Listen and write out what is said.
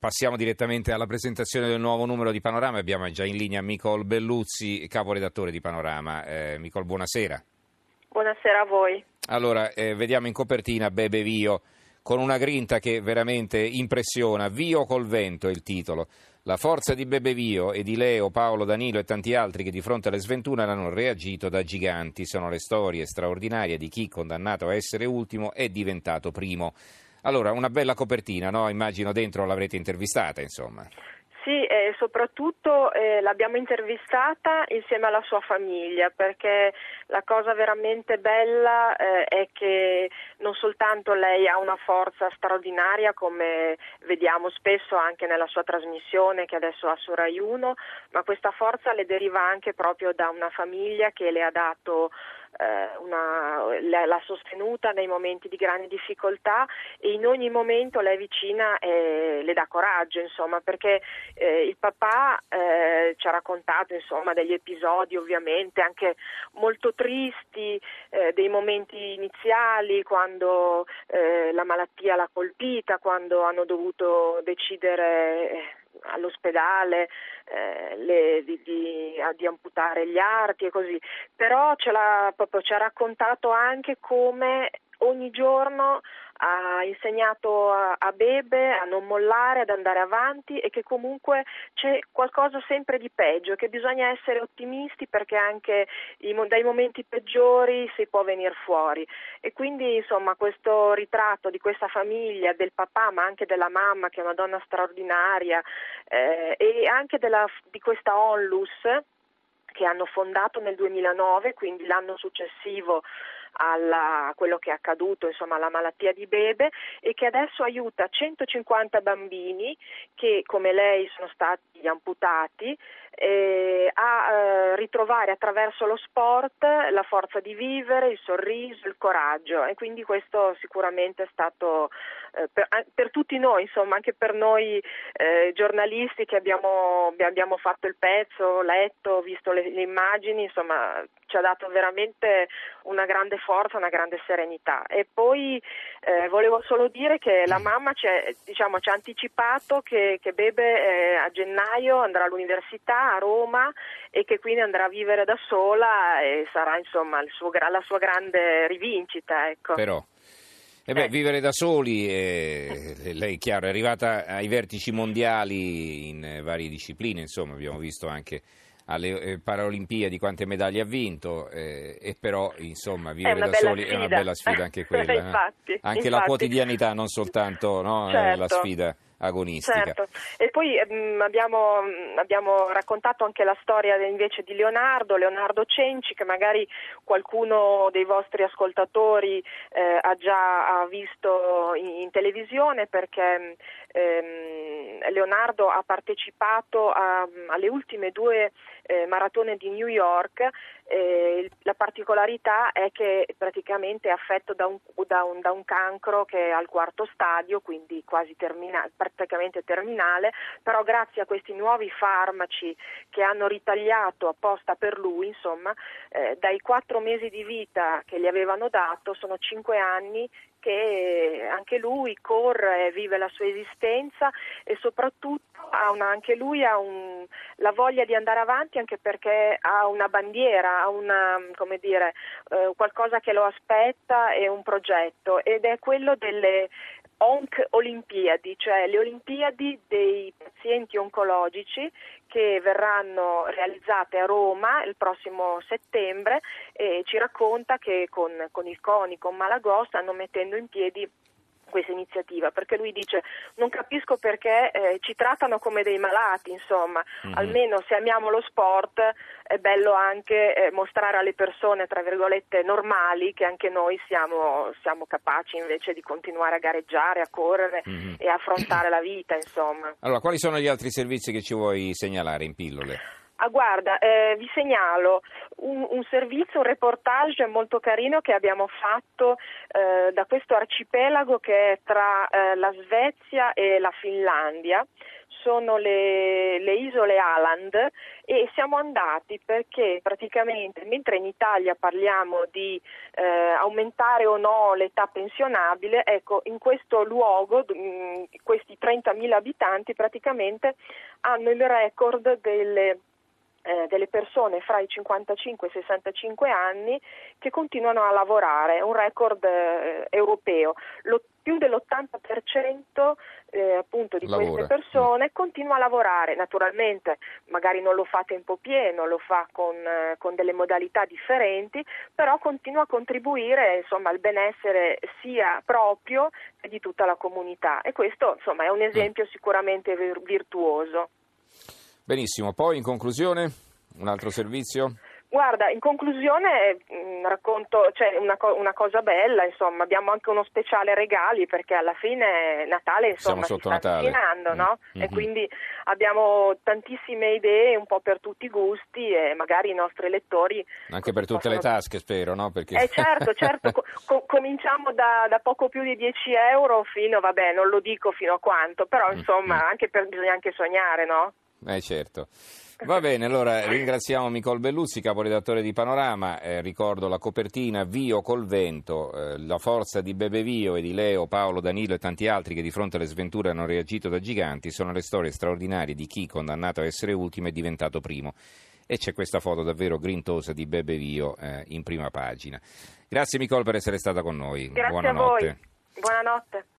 Passiamo direttamente alla presentazione del nuovo numero di Panorama. Abbiamo già in linea Micol Belluzzi, caporedattore di Panorama. Eh, Micol, buonasera. Buonasera a voi. Allora, eh, vediamo in copertina Bebe Vio con una grinta che veramente impressiona. Vio col vento è il titolo. La forza di Bebe Vio e di Leo, Paolo, Danilo e tanti altri che di fronte alle sventure hanno reagito da giganti. Sono le storie straordinarie di chi, condannato a essere ultimo, è diventato primo. Allora, una bella copertina, no? Immagino dentro l'avrete intervistata, insomma. Sì, e soprattutto eh, l'abbiamo intervistata insieme alla sua famiglia perché la cosa veramente bella eh, è che non soltanto lei ha una forza straordinaria come vediamo spesso anche nella sua trasmissione che adesso ha su Rai 1, ma questa forza le deriva anche proprio da una famiglia che le ha dato eh, una, l'ha sostenuta nei momenti di grande difficoltà e in ogni momento lei è vicina e le dà coraggio, insomma, perché eh, il papà eh, ci ha raccontato insomma, degli episodi ovviamente anche molto tristi, eh, dei momenti iniziali quando eh, la malattia l'ha colpita, quando hanno dovuto decidere eh, all'ospedale eh, le, di, di, di, amputare gli arti e così, però ce l'ha, proprio, ci ha raccontato anche come ogni giorno ha insegnato a, Bebe a non mollare, ad andare avanti e che comunque c'è qualcosa sempre di peggio, che bisogna essere ottimisti perché anche dai momenti peggiori si può venire fuori. E quindi insomma questo ritratto di questa famiglia, del papà ma anche della mamma che è una donna straordinaria eh, e anche della, di questa onlus che hanno fondato nel 2009, quindi l'anno successivo a quello che è accaduto, insomma alla malattia di Bebe e che adesso aiuta 150 bambini che come lei sono stati amputati eh, a eh, ritrovare attraverso lo sport la forza di vivere, il sorriso, il coraggio. E quindi questo sicuramente è stato eh, per, per, tutti noi, insomma anche per noi eh, giornalisti che abbiamo, abbiamo, fatto il pezzo, letto, visto le, le immagini, insomma ci ha dato veramente una grande forza, una grande serenità. E poi eh, volevo solo dire che la mamma ci, diciamo, ci ha anticipato che, che Bebe eh, a gennaio andrà all'università a Roma e che quindi andrà a vivere da sola e sarà insomma suo, la sua grande rivincita. Ecco. Però. Eh beh, eh. vivere da soli, eh, lei chiaro, è arrivata ai vertici mondiali in varie discipline, insomma abbiamo visto anche alle eh, Paralimpiadi quante medaglie ha vinto eh, e però insomma vivere da soli sfida. è una bella sfida anche quella. infatti, anche infatti. la quotidianità, non soltanto no, certo. la sfida agonistica. Certo. E poi ehm, abbiamo, abbiamo, raccontato anche la storia invece di Leonardo, Leonardo Cenci, che magari qualcuno dei vostri ascoltatori eh, ha già visto in, in, televisione perché ehm, Leonardo ha partecipato a, alle ultime due eh, maratone di New York eh, la particolarità è che praticamente è affetto da un, da, un, da un, cancro che è al quarto stadio, quindi quasi termina, praticamente terminale, però grazie a questi nuovi farmaci che hanno ritagliato apposta per lui, insomma, eh, dai quattro mesi di vita che gli avevano dato sono cinque anni che anche lui corre, vive la sua esistenza e soprattutto ha una, anche lui ha un, la voglia di andare avanti anche perché ha una bandiera, ha una, dire, eh, qualcosa che lo aspetta e un progetto ed è quello delle ONC Olimpiadi, cioè le Olimpiadi dei pazienti oncologici che verranno realizzate a Roma il prossimo settembre e ci racconta che con, con il CONI, con Malagò stanno mettendo in piedi questa iniziativa perché lui dice non capisco perché eh, ci trattano come dei malati insomma mm-hmm. almeno se amiamo lo sport è bello anche eh, mostrare alle persone tra virgolette normali che anche noi siamo, siamo capaci invece di continuare a gareggiare a correre mm-hmm. e affrontare la vita insomma allora quali sono gli altri servizi che ci vuoi segnalare in pillole? Ah, guarda, eh, vi segnalo un, un, servizio, un reportage molto carino che abbiamo fatto eh, da questo arcipelago che è tra eh, la Svezia e la Finlandia. Sono le, le isole Aland e siamo andati perché praticamente mentre in Italia parliamo di eh, aumentare o no l'età pensionabile, ecco in questo luogo mh, questi 30.000 abitanti praticamente hanno il record delle eh, delle persone fra i 55 e i 65 anni che continuano a lavorare, è un record eh, europeo. Lo, più dell'80% eh, appunto di Lavora. queste persone mm. continua a lavorare, naturalmente magari non lo fa a tempo pieno, lo fa con, eh, con delle modalità differenti, però continua a contribuire insomma, al benessere sia proprio che di tutta la comunità e questo insomma, è un mm. esempio sicuramente virtuoso. Benissimo, poi in conclusione un altro servizio? Guarda, in conclusione mh, mm, racconto cioè, una, co- una, cosa bella, insomma, abbiamo anche uno speciale regali perché alla fine Natale insomma, si sta avvicinando, no? Mm-hmm. E quindi abbiamo tantissime idee un po' per tutti i gusti e magari i nostri lettori... Anche per tutte possono... le tasche spero, no? Perché... Eh certo, certo, co- cominciamo da, da, poco più di 10 euro fino, vabbè, non lo dico fino a quanto, però mm, insomma mm-hmm. anche per, bisogna anche sognare, no? Eh certo. Va bene, allora ringraziamo Micol Belluzzi, caporedattore di Panorama, eh, ricordo la copertina Vio col vento, eh, la forza di Bebe Vio e di Leo, Paolo, Danilo e tanti altri che di fronte alle sventure hanno reagito da giganti, sono le storie straordinarie di chi, condannato a essere ultimo, è diventato primo. E c'è questa foto davvero grintosa di Bebe Vio eh, in prima pagina. Grazie Micol per essere stata con noi. Grazie Buonanotte. Buonanotte.